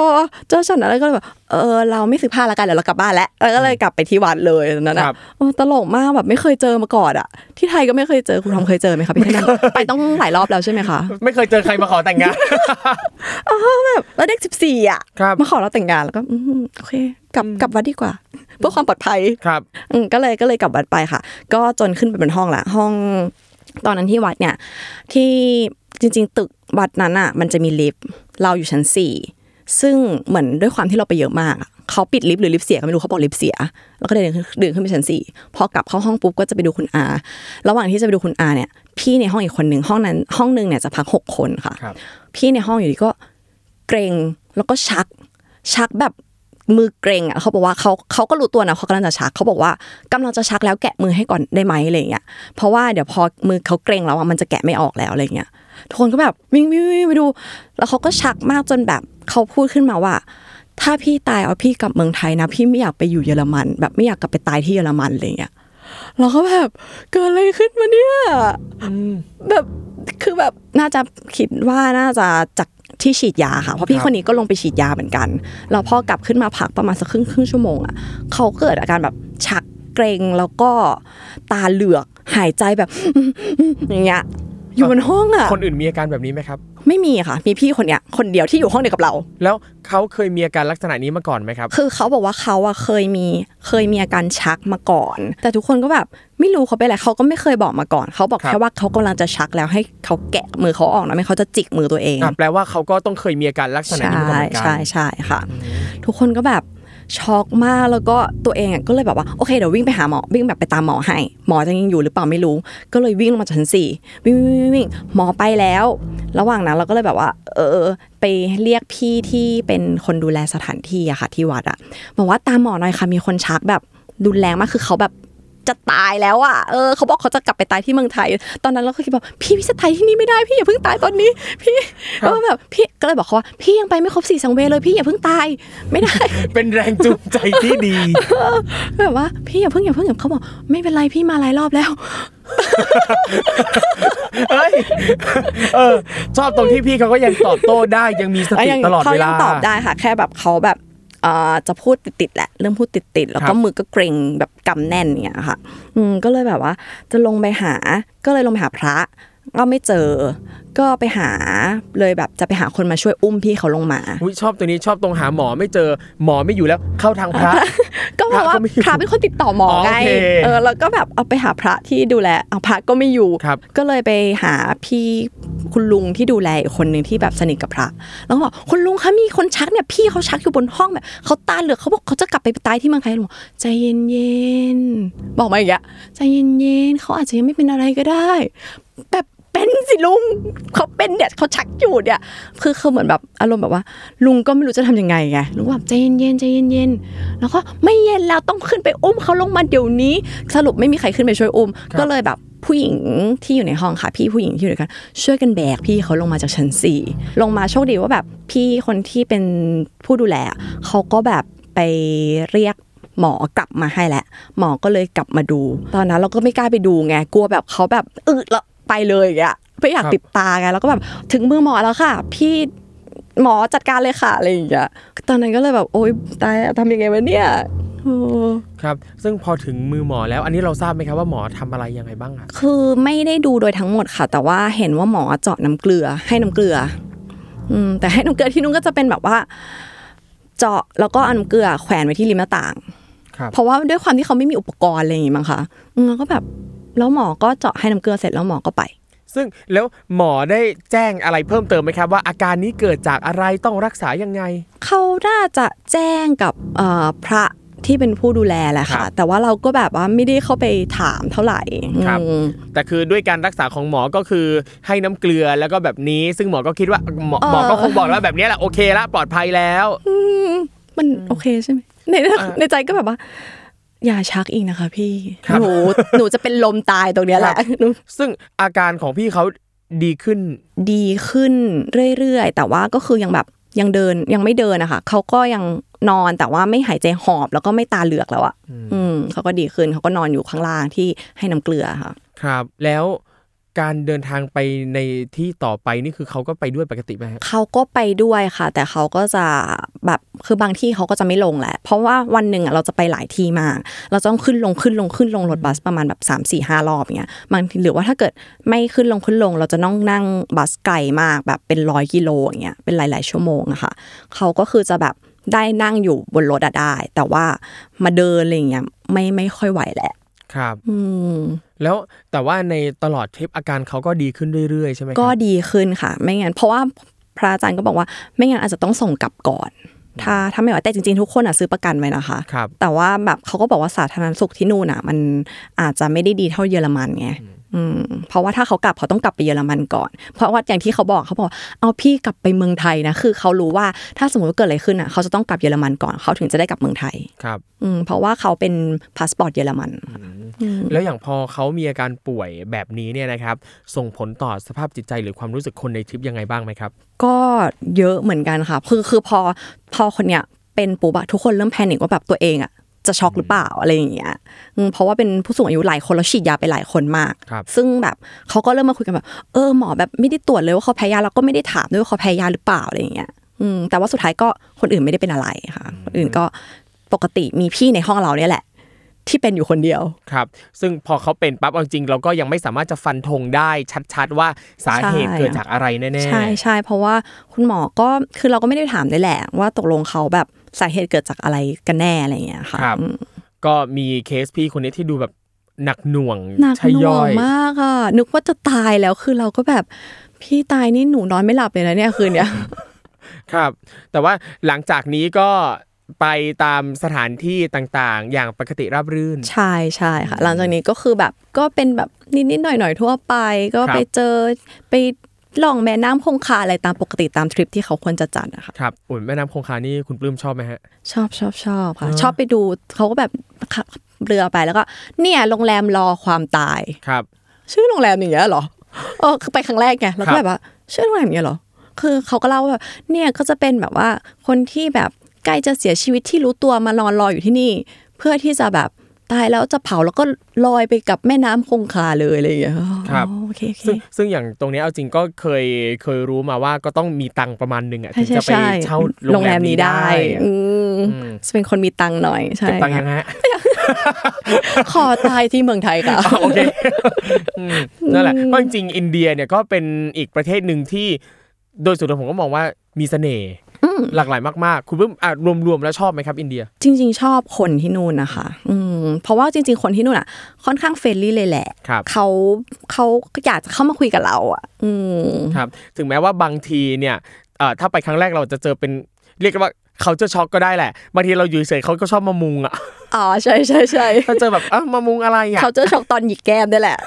เจ้าฉันอะไรก็เลยแบบเออเราไม่ซื้อผ้าละกันเดี๋ยวเรากลับบ้านแล้วแล้วก็เลยกลับไปที่วัดเลยตอนนั้นคอะรับโอ้ตลกมากแบบไม่เคยเจอมาก่อนอะที่ไทยก็ไม่เคยเจอคุณทอมเคยเจอไหมคะพี่ที่นั่นไปต้องหลายรอบแล้วใช่ไหมคะไม่เคยเจอใครมาขอแต่งงานแบบแล้วเด็กสิบสี่อะครับมาขอเราแต่งงานแล้วก็อืมโอเคกลับกลับวัดดีกว่าเพื่อความปลอดภัยครับอืมก็เลยก็เลยกลับวัดไปค่ะ ก็จนขึ้นไปบนห้องละห้องตอนนั้นที่วัดเนี่ยที่ จริง ๆ ตึกวัดนั้นอะ มันจะมีลิฟต์เราอยู่ชั้นสี่ซึ่งเหมือนด้วยความที่เราไปเยอะมากอะเขาปิดลิฟต์หรือลิฟต์เสียก็ไม่รู้เขาบอกลิฟต์เสีย แล้วก็เดินขึ้นเดินขึ้นไปชั้นสี่พอกลับเข้าห้องปุ๊บก็จะไปดูคุณอา ระหว่างที่จะไปดูคุณอาเนี่ย พี่ในห้องอีกคนหนึ่งห้องนั้นห้องหนึ่งเนี่ยจะพักหกคนค่ะครับพี่ในห้องอยู่ดีก็เกรงแล้วก็ชัก ชักแบบมือเกรงอะเขาบอกว่าเขาเขาก็รู้ตัวนะเขากำลังจะชักเขาบอกว่ากำลังจะชักแล้วแกะมือให้ก่อนได้ไหมอะไรอย่างเงี้ยเพราะว่าเดี๋ยวพอมือเขาเกรงแล้วอะมันจะแกะไม่ออกแล้วอะไรอย่างเงี้ย ทุกคนก็แบบวิ่งวิ่งวิ่งไปดู แล้วเขาก็ชักมากจนแบบเขาพูดขึ้นมาว่า ถ้าพี่ตายเอาพี่กลับเมืองไทยนะ พี่ไม่อยากไปอยู่เยอรมัน แบบไม่อยากกลับไปตายที่เยอรมันอะไรอย่างเงี้ยเราก็แบบเกิดอะไรขึ้นมาเนี่ยแบบคือแบบน่าจะคิดว่าน่าจะจากที่ฉีดยาค่ะเพราะพี่ครับคนนี้ก็ลงไปฉีดยาเหมือนกันแล้วพอกลับขึ้นมาพักประมาณสักครึ่งครึ่งชั่วโมงอะเขาเกิดอาการแบบชักเกรงแล้วก็ตาเหลือกหายใจแบบอย่างเงี้ย อยู่บนห้องอะคนอื่นมีอาการแบบนี้ไหมครับ ไม่มีค่ะ มีพี่คนเนี้ยคนเดียวที่อยู่ห้องเดียวกับเรา แล้วเขาเคยมีอาการลักษณะนี้มาก่อนไหมครับ คือเขาบอกว่าเขาอะเคยมีเคยมีอาการชักมาก่อน แต่ทุกคนก็แบบไม่รู้เขาเป็นอะไรเขาก็ไม่เคยบอกมาก่อน เขาบอกครับแค่ว่าเขากำลังจะชักแล้วให้เขาแกะมือเขาออกนะไม่งั้นเขาจะจิกมือตัวเองอะแปลว่าเขาก็ต้องเคยมีอาการลักษณะใช่นี้มาก่อนเหมือนกันใช่ใช่ค่ะ ทุกคนก็แบบ ช็อกมากแล้วก็ตัวเองก็เลยแบบว่าโอเคเดี๋ยววิ่งไปหาหมอวิ่งแบบไปตามหมอให้หมอจะยังอยู่หรือเปล่าไม่รู้ ก็เลยวิ่งลงมาจากชั้นสี่วิ่งวิ่งวิ่งวิ่งหมอไปแล้ว ระหว่างนั้นเราก็เลยแบบว่า เออไปเรียกพี่ที่เป็นคนดูแลสถานที่อะค่ะที่วัดอะบอกว่าตามหมอหน่อยค่ะมีคนชักแบบรุนแรงมากคือเขาแบบ จะตายแล้วอะเออเขาบอกเขาจะกลับไปตายที่เมืองไทย ตอนนั้นเราก็คิดแบบพี่พี่จะตายที่นี่ไม่ได้พี่อย่าเพิ่งตายตอนนี้ พี่ก็แบบพี่ก็เลยบอกเขาว่าพี่ยังไปไม่ครบสี่สังเวยเลยพี่อย่าเพิ่งตายไม่ได้ เป็นแรงจูงใจที่ดีแบบว่าพี่อย่าเพิ่งอย่าเพิ่งอย่าเขาบอกไม่เป็นไรพี่มาหลายรอบแล้วเฮ้ยเออชอบตรงที่พี่เขาก็ยังตอบโต้ได้ยังมีสติยังตลอดเขาเวยัลางตอบได้ค่ะ แค่แบบเขาแบบเอ่อ จะพูดติดๆแหละ เริ่มพูดติดๆแล้วคก็รับมือก็เกรงแบบกำแน่นเนี่ยค่ะ อืมก็เลยแบบว่า จะลงไปหาก็เลยลงไปหาพระก็ไม่เจอ ก็ไปหาเลยแบบจะไปหาคนมาช่วยอุ้มพี่เขาลงมาอุ๊ยชอบตัวนี้ชอบตรงหาหมอไม่เจอหมอไม่อยู่แล้วเข้าทางพระ ก็เพราะว่าพระก็ไม่อยู่พระเป็นคนติดต่อหมออ๋อไงโอเคเออแล้วก็แบบเอาไปหาพระที่ดูแลเอาพระก็ไม่อยู่ครับก็เลยไปหาพี่คุณลุงที่ดูแลอีกคนหนึ่งที่แบบสนิทกับพระ แล้วก็บอกคุณลุงคะมีคนชักเนี่ยพี่เขาชักอยู่บนห้องแบบเขาตาเหลือกเขาบอกเขาจะกลับไปตายที่เมืองไทยลุงบอกใจเย็นๆบอกมาอย่างเงี้ยใจเย็นๆเขาอาจจะยังไม่เป็นอะไรก็ได้แบบ เป็นสิลุงเขาเป็นเนี่ยเขาชักอยู่เนี่ยคือเขาเหมือนแบบอารมณ์แบบว่า ลุงก็ไม่รู้จะทำยังไงไงลุงก็แบบใจเย็นๆใจเย็นๆแล้วก็ไม่เย็นแล้วต้องขึ้นไปอุ้มเขาลงมาเดี๋ยวนี้ สรุปไม่มีใครขึ้นไปช่วยอุ้ม ก็เลยแบบผู้หญิงที่อยู่ในห้องค่ะ พี่ผู้หญิงที่อยู่ด้วยกันช่วยกันแบกพี่เขาลงมาจากชั้นสี่ลงมาโชคดีว่าแบบพี่คนที่เป็นผู้ดูแลอะเขาก็แบบไปเรียกหมอกลับมาให้แหละ หมอก็เลยกลับมาดู ตอนนั้นเราก็ไม่กล้าไปดูไงกลัวแบบเขาแบบอึแล้ว ไปเลยอย่างเงี้ยไม่อยากครับติดตาไงแล้วก็แบบถึงมือหมอแล้วค่ะ พี่หมอจัดการเลยค่ะอะไรอย่างเงี้ยตอนนั้นก็เลยแบบโอ๊ยตายอะทำยังไงวะเนี่ยโอ้ครับ ซึ่งพอถึงมือหมอแล้ว อันนี้เราทราบไหมครับว่าหมอทำอะไรยังไงบ้างอะคือไม่ได้ดูโดยทั้งหมดค่ะ แต่ว่าเห็นว่าหมอเจาะน้ำเกลือ ให้น้ำเกลือ อืม แต่ให้น้ำเกลือที่นุ่นก็จะเป็นแบบว่า เจาะแล้วก็เอาน้ำเกลือแขวนไว้ที่ริมหน้าต่างครับเพราะว่าด้วยความที่เขาไม่มีอุปกรณ์อะไรอย่างงี้มั้งคะอืมแล้วก็แบบ แล้วหมอก็เจาะให้น้ำเกลือเสร็จแล้วหมอก็ไป ซึ่งแล้วหมอได้แจ้งอะไรเพิ่มเติมไหมครับว่าอาการนี้เกิดจากอะไรต้องรักษายังไง เขาน่าจะแจ้งกับเอ่อพระที่เป็นผู้ดูแลแหละครัค่ะบแต่ว่าเราก็แบบว่าไม่ได้เข้าไปถามเท่าไหร่ครับอืมแต่คือด้วยการรักษาของหมอก็คือให้น้ำเกลือแล้วก็แบบนี้ ซึ่งหมอก็คิดว่าหมอเออหมอก็คงบอกแล้วแบบนี้แหละโอเคละปลอดภัยแล้วอืมมันโอเคใช่ไหมในในใจก็แบบว่า อย่าชักอีกนะคะ พี่ครับหนูหนูจะเป็นลมตายตรงเนี้ยแหละหนูซึ่งอาการของพี่เขาดีขึ้น ดีขึ้นเรื่อยๆ แต่ว่าก็คือยังแบบยังเดินยังไม่เดินนะคะเขาก็ยังนอนแต่ว่าไม่หายใจหอบแล้วก็ไม่ตาเหลือกแล้วอะ อืมเขาก็ดีขึ้นเขาก็นอนอยู่ข้างล่างที่ให้น้ำเกลือค่ะ ครับ แล้ว การเดินทางไปในที่ต่อไปนี่คือเขาก็ไปด้วยปกติไหมฮะเขาก็ไปด้วยค่ะ แต่เขาก็จะแบบคือบางที่เขาก็จะไม่ลงแหละ เพราะว่าวันหนึ่งอะเราจะไปหลายที่มาก เราจะต้องขึ้นลงขึ้นลงขึ้นลงรถบัสประมาณแบบ3 4 5รอบอย่างเงี้ยบางทีหรือว่าถ้าเกิดไม่ขึ้นลงขึ้นลง เราจะต้องนั่งบัสไกลมากแบบเป็นร้อยกิโลอย่างเงี้ยเป็นหลาย ๆ ชั่วโมงอะค่ะเขาก็คือจะแบบได้นั่งอยู่บนรถอะได้ แต่ว่ามาเดินอะไรเงี้ยไม่ไม่ค่อยไหวแหละ ครับ อืม แล้วแต่ว่าในตลอดทริปอาการเขาก็ดีขึ้นเรื่อยๆ ใช่ไหมครับก็ดีขึ้นค่ะ ไม่งั้นเพราะว่าพระอาจารย์ก็บอกว่า ไม่งั้นอาจจะต้องส่งกลับก่อน ถ้าถ้าไม่ไหวแต่จริงๆทุกคนอะซื้อประกันไว้นะคะ ครับ แต่ว่าแบบเขาก็บอกว่าสาธารณสุขที่นู่นอะ มันอาจจะไม่ได้ดีเท่าเยอรมันไง อืมเพราะว่าถ้าเขากลับเขาต้องกลับไปเยอรมันก่อน เพราะว่าอย่างที่เขาบอกเขาบอกเอาพี่กลับไปเมืองไทยนะคือเขารู้ว่าถ้าสมมติว่าเกิดอะไรขึ้นอะเขาจะต้องกลับเยอรมันก่อนเขาถึงจะได้กลับเมืองไทยครับอืมเพราะว่าเขาเป็นพาสปอร์ตเยอรมันแล้วอย่างพอเขามีอาการป่วยแบบนี้เนี่ยนะครับ ส่งผลต่อสภาพจิตใจหรือความรู้สึกคนในทริปยังไงบ้างไหมครับ ก็เยอะเหมือนกันค่ะคือคือพอพอคนเนี้ยเป็นปุ๊บอะทุกคนเริ่ม panic ว่าแบบตัวเองอะ จะช็อกหรือเปล่าอะไรอย่างเงี้ยอืมเพราะว่าเป็นผู้สูงอายุหลายคนแล้วฉีดยาไปหลายคนมากครับซึ่งแบบเขาก็เริ่มมาคุยกันแบบเออหมอแบบไม่ได้ตรวจเลยว่าเขาแพ้ยาแล้วก็ไม่ได้ถามด้วยว่าเขาแพ้ยาหรือเปล่าอะไรอย่างเงี้ยอืมแต่ว่าสุดท้ายก็คนอื่นไม่ได้เป็นอะไรค่ะคนอื่นก็ปกติมีพี่ในห้องเราเนี่ยแหละ ที่เป็นอยู่คนเดียวครับ ซึ่งพอเขาเป็นปั๊บเอาจริง เราก็ยังไม่สามารถจะฟันธงได้ชัด ๆ ว่าสาเหตุใช่เกิดจากอะไรแน่ๆใช่ใช่เพราะว่าคุณหมอก็คือเราก็ไม่ได้ถามด้วยแหละ ว่าตกลงเขาแบบ สาเหตุเกิดจากอะไรกันแน่อะไรอย่างเงี้ยค่ะครับอืมก็มีเคสพี่คนนี้ที่ดูแบบหนักหน่วงหนักใช่หน่วย่องยมากอะนึกว่าจะตายแล้วคือเราก็แบบพี่ตายนี่หนูนอนไม่หลับเลยนะเนี่ยคืนเนี้ยครับ แต่ว่าหลังจากนี้ก็ไปตามสถานที่ต่างๆ อย่างปกติราบรื่น ใช่ใช่ค่ะ หลังจากนี้ก็คือแบบก็เป็นแบบนิดๆหน่อยๆทั่วไป ก็ครับไปเจอไป ล่องแม่น้ำคงคาอะไรตามปกติตามทริปที่เขาควรจะจัดอะค่ะครับอุ่นแม่น้ำคงคานี่คุณปลื้มชอบไหมฮะ ชอบชอบชอบค่ะ ชอบไปดูเขาก็แบบขับเรือไปแล้วก็ เนี่ยโรงแรมรอความตายครับ ชื่อโรงแรมอย่างเงี้ยเหรอเออคือไปครั้งแรกไงแล้วครัก็บแบบว่าชื่อโรงแรมอย่างเงี้ยเหรอคือเขาก็เล่าว่าแบบเนี่ยก็จะเป็นแบบว่าคนที่แบบใกล้จะเสียชีวิตที่รู้ตัวมานอนรออยู่ที่นี่ เพื่อที่จะแบบ ตายแล้วจะเผาแล้วก็ลอยไปกับแม่น้ำคงคาเลยอะไรอย่างเงี้ยครับอ๋อโอเคโอเคซึ่งซึ่งอย่างตรงเนี้ยเอาจริงก็เคยเคยรู้มาว่าก็ต้องมีตังค์ประมาณหนึ่งอะถึใช่งใช่จะไปใช่เช่าโรงแรมนี้ได้อืมอืมจะเป็นคนมีตังค์หน่อยใช่เก็บตังค์ยังค่ะฮะขอตายที่เมืองไทยค่ะโอเคอืมนั่นแหละเพราะจริงๆอินเดียเนี่ยก็เป็นอีกประเทศหนึ่งที่โดยส่วนตัวผมก็มองว่ามีเสน่ห์หลากหลายมากๆ คุณปลื้มอะรวมๆแล้วชอบไหมครับ อินเดีย จริง ๆ ชอบคนที่นู่นนะคะ อืม เพราะว่าจริง ๆ คนที่นู่นอะ ค่อนข้าง friendly เลยแหละครับเขาเขาอยากจะเข้ามาคุยกับเราอะ อืมครับ ถึงแม้ว่าบางทีเนี่ยเอ่อถ้าไปครั้งแรกเราจะเจอเป็นเรียกว่าเขาจะช็อกก็ได้แหละบางทีเราอยู่เฉยๆเขาก็ชอบมามุงอะอ๋อใช่ใช่ใช่ถ้าเจอแบบอะมามุงอะไรอะเขาเจอช็อกตอนหยิกแก้มได้แหละ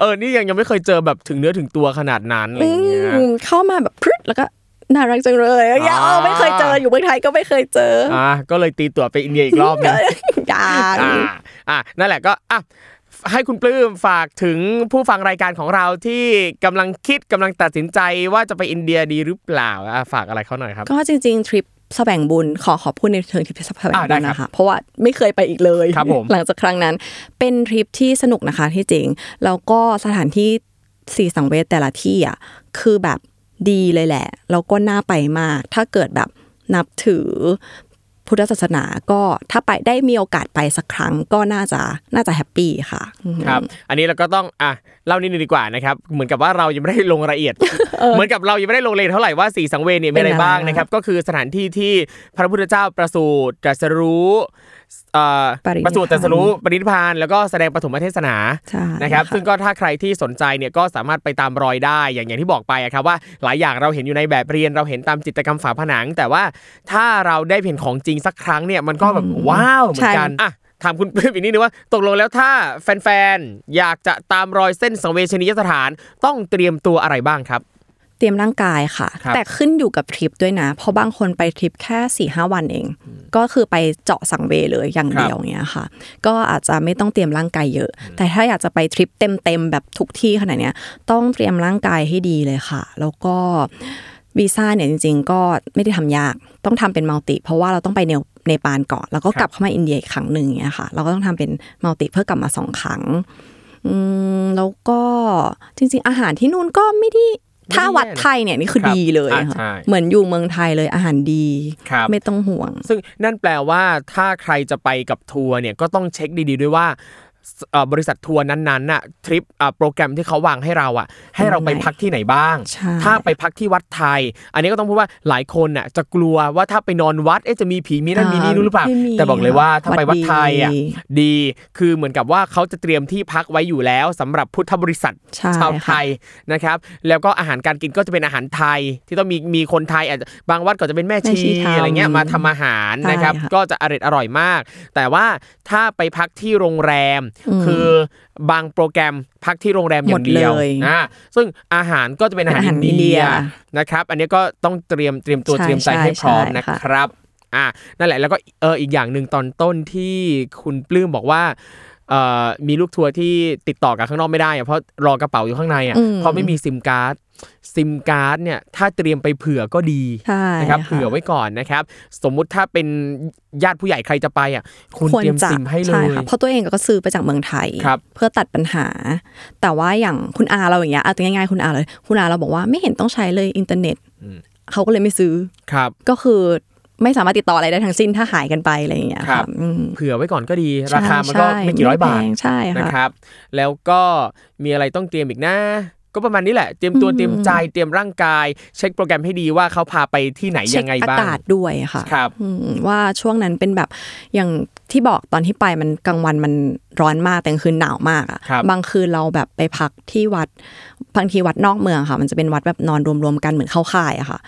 เออนี่ยังยังไม่เคยเจอแบบถึงเนื้อถึงตัวขนาดนั้นอะไรอย่างเงี้ยอืมเข้ามาแบบพรึดแล้วก็ น่ารักจังเลยอย่างเงี้ยอ่าเออไม่เคยเจออยู่เมืองไทยก็ไม่เคยเจออะก็เลยตีตัวไปอินเดียอีกรอบหนึงอย่างอ่าอะนั่นแหละก็อะให้คุณปลื้มฝากถึงผู้ฟังรายการของเราที่กำลังคิดกำลังตัดสินใจว่าจะไปอินเดียดีหรือเปล่าอะฝากอะไรเขาหน่อยครับก็จริงๆทริปแสวงบุญขอขอพูดในเชิงทริปแสวงอ่าบุได้ญครับนะคะเพราะว่าไม่เคยไปอีกเลยครับผมหลังจากครั้งนั้น เป็นทริปที่สนุกนะคะที่จริงแล้วก็สถานที่สีสังเวชแต่ละที่อะคือแบบ ดีเลยแหละ แล้วก็น่าไปมาก ถ้าเกิดแบบนับถือพุทธศาสนาก็ถ้าไปได้มีโอกาสไปสักครั้งก็น่าจะน่าจะ happy ค่ะอืมครับ อันนี้เราก็ต้องอะเล่านิดนึงดีกว่านะครับ เหมือนกับว่าเรายังไม่ได้ลงรายละเอียด เหมือนกับเรายังไม่ได้ลงรายละเอียดเท่าไหร่ว่าสี่สังเวชเนี่ยมีอะไรเป็นอะไรบ้างนะครับ ก็คือสถานที่ที่พระพุทธเจ้าประสูติตรัสรู้เอ่อ ปรินิพพานประสูติตรัสรู้ปรินิพพานแล้วก็แสดงปฐมเทศนาใช่นะครับค่ะซึ่งก็ถ้าใครที่สนใจเนี่ยก็สามารถไปตามรอยได้อย่างอย่างที่บอกไปอะครับว่าหลายอย่างเราเห็นอยู่ในแบบเรียนเราเห็นตามจิตรกรรมฝาผนัง แต่ว่าถ้าเราได้เห็นของจริงสักครั้งเนี่ยมันก็แบบว้าวเหมือนกันอะถามคุณปลื้มอีกนิดนึงว่าตกลงแล้วถ้าแฟนๆ อยากจะตามรอยเส้นสังเวชนียสถานต้องเตรียมตัวอะไรบ้างครับเต รียมร่างกายค่ะครับแต่ขึ้นอยู่กับทริปด้วยนะ เพราะบางคนไปทริปแค่4ี่ห้าวันเอง ก็คือไปเจาะสังเวเลยอย่างเดียวเงี้ยค่ะ ก็อาจจะไม่ต้องเตรียมร่างกายเยอะ แต่ถ้าอยากจะไปทริปเต็มๆแบบทุกที่ขนาดเนี้ยต้องเตรียมร่างกายให้ดีเลยค่ะ แล้วก็วีซ่าเนี่ยจริง ๆ ก็ไม่ได้ทำยาก ต้องทำเป็น multi เพราะว่าเราต้องไปเนเนปาลก่อน แล้วก็กลับเข้ามาอินเดียอีกครั้งหนึ่งเงี้ยค่ะ เราก็ต้องทำเป็น multi เพื่อกลับมาสองครั้งอืมแล้วก็จริง ๆ อาหารที่นู่นก็ไม่ได้ ถ้าวัดไทยเนี่ยนี่คือครับดีเลยอ่าค่ะใช่เหมือนอยู่เมืองไทยเลยอาหารดีครับไม่ต้องห่วง ซึ่งนั่นแปลว่าถ้าใครจะไปกับทัวร์เนี่ยก็ต้องเช็คดีๆด้วยว่าเอ่อ บริษัททัวร์นั้นๆน่ะทริปอะโปรแกรมที่เขาวางให้เราอะให้เราไปพักที่ไหนบ้างใช่ถ้าไปพักที่วัดไทย อันนี้ก็ต้องพูดว่าหลายคนน่ะจะกลัวว่าถ้าไปนอนวัดเอ๊ะจะมีผีมีนั่นมีนี่นู่นหรือเปล่าไม่มีแต่บอกเลยว่าถ้าไปวัดไทยอะดีดีคือเหมือนกับว่าเขาจะเตรียมที่พักไว้อยู่แล้วสำหรับพุทธบริษัทใช่ชาวไทยนะครับ แล้วก็อาหารการกินก็จะเป็นอาหารไทย ที่ต้องมีมีคนไทยอาจจะบางวัดก็จะเป็นแม่แม่ชีชีทำอะไรเงี้ยมาทำอาหารนะครับใช่ค่ะก็จะอร่อยอร่อยมาก แต่ว่าถ้าไปพักที่โรงแรมอืมคือบางโปรแกรมพักที่โรงแรมอย่างเดียวหมดเลยอ่าซึ่งอาหารก็จะเป็นอาหารเป็นอาหารอินอินเดีเดียยนะครับ อันนี้ก็ต้องเตรียมเตรียมตัวใช่เตรียมใจใช่ให้พร้อมใช่นะค่ะครับอ่านั่นแหละแล้วก็เอออีกอย่างหนึ่งตอนต้นที่คุณปลื้มบอกว่าเอ่อมีลูกทัวร์ที่ติดต่อกับข้างนอกไม่ได้อะเพราะรอกระเป๋าอยู่ข้างในอะอืมเพราะไม่มีซิมการ์ด ซิมการ์ดเนี่ยถ้าเตรียมไปเผื่อก็ดีใช่นะครับค่ะเผื่อไว้ก่อนนะครับ สมมุติถ้าเป็นญาติผู้ใหญ่ใครจะไปอะคุณควรเตรียมจะซิมให้เลช่ยค่ะเพราะตัวเองก็ซื้อไปจากเมืองไทยครับเพื่อตัดปัญหา แต่ว่าอย่างคุณอาเราอย่างเงี้ยเอาตัวง่ายๆคุณอาเลยคุณอาเราบอกว่าไม่เห็นต้องใช้เลยอินเทอร์เน็ตเขาก็เลยไม่ซื้อครับ ก็คือไม่สามารถติดต่ออะไรได้ทั้งสิ้นถ้าหายกันไปอะไรอย่างเงี้ยครัค่ะบอืมเผื่อไว้ก่อนก็ดีใช่ราคามันก็ใช่ไม่กี่ร้อยบาทแพงใช่นะค่ะครับ แล้วก็มีอะไรต้องเตรียมอีกนะ ก็ประมาณนี้แหละ เตรียมตัวอืมเตรียมใจเตรียมร่างกาย เช็คโปรแกรมให้ดีว่าเขาพาไปที่ไหนเช็ยัคงไงอาบ้างกาศด้วยค่ะครับอืมว่าช่วงนั้นเป็นแบบอย่างที่บอกตอนที่ไปมันกลางวันมันร้อนมากแต่กลางคืนหนาวมากอะครับบางคืนเราแบบไปพักที่วัดบางทีวัดนอกเมืองค่ะ มันจะเป็นวัดแบบนอนรวมๆกันเหมือนเข้าค่ายอะค่ะ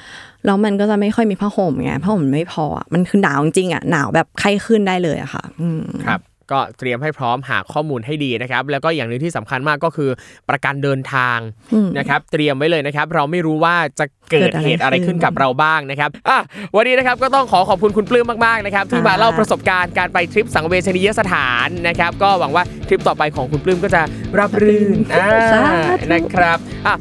แล้วมันก็จะไม่ค่อยมีผ้าห่มไงผ้าห่มมันไม่พออะมันคือหนาวจริงๆอะหนาวแบบไข้ขึ้นได้เลยอะค่ะอืมครับ ก็เตรียมให้พร้อมหาข้อมูลให้ดีนะครับ แล้วก็อย่างหนึ่งที่สำคัญมากก็คือประกันเดินทางอืมนะครับ เตรียมไว้เลยนะครับ เราไม่รู้ว่าจะเกิเกิดดอะไรเหตุอะไรขึ้ขึ้นนกับเราบ้างนะครับอะวันนี้นะครับก็ต้องขอขอบคุณคุณปลื้มมากๆนะครับที่มาค่ะเล่าประสบการณ์การไปทริปสังเวชนียสถานนะครับ ก็หวังว่าทริปต่อไปของคุณปลื้มก็จะรับรื่นอ่าสาธุนะครับอะ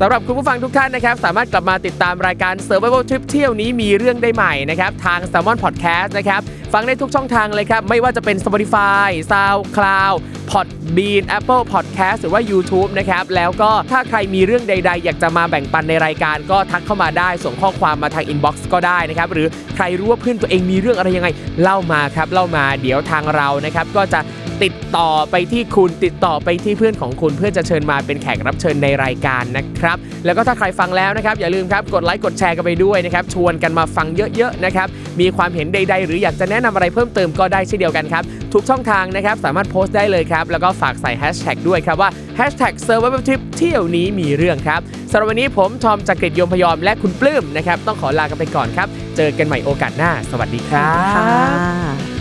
สำหรับคุณผู้ฟังทุกท่านนะครับ สามารถกลับมาติดตามรายการ Survival Trip เที่ยวนี้มีเรื่องได้ใหม่นะครับ ทาง Salmon Podcast นะครับ ฟังได้ทุกช่องทางเลยครับ ไม่ว่าจะเป็น Spotify SoundCloud Podbean Apple Podcast หรือว่า YouTube นะครับ แล้วก็ถ้าใครมีเรื่องใด ๆ อยากจะมาแบ่งปันในรายการก็ทักเข้ามาได้ ส่งข้อความมาทาง Inbox ก็ได้นะครับ หรือใครรู้ว่าเพื่อนตัวเองมีเรื่องอะไรยังไง เล่ามาครับเล่ามาเดี๋ยวทางเรานะครับก็จะ ติดต่อไปที่คุณติดต่อไปที่เพื่อนของคุณเพื่อจะเชิญมาเป็นแขกรับเชิญในรายการนะครับ แล้วก็ถ้าใครฟังแล้วนะครับ อย่าลืมครับกดไลค์กดแชร์กันไปด้วยนะครับ ชวนกันมาฟังเยอะๆนะครับ มีความเห็นใด ๆ หรืออยากจะแนะนำอะไรเพิ่มเติมก็ได้เช่นเดียวกันครับ ทุกช่องทางนะครับ สามารถโพสต์ได้เลยครับ แล้วก็ฝากใส่แฮชแท็กด้วยครับว่า hashtag survival trip เที่ยวนี้มีเรื่องครับสำหรับวันนี้ผมทอมจากกรีฑยมพยอมและคุณปลื้มนะครับต้องขอลากันไปก่อนครับ เจอกันใหม่โอกาสหน้า สวัสดีครับ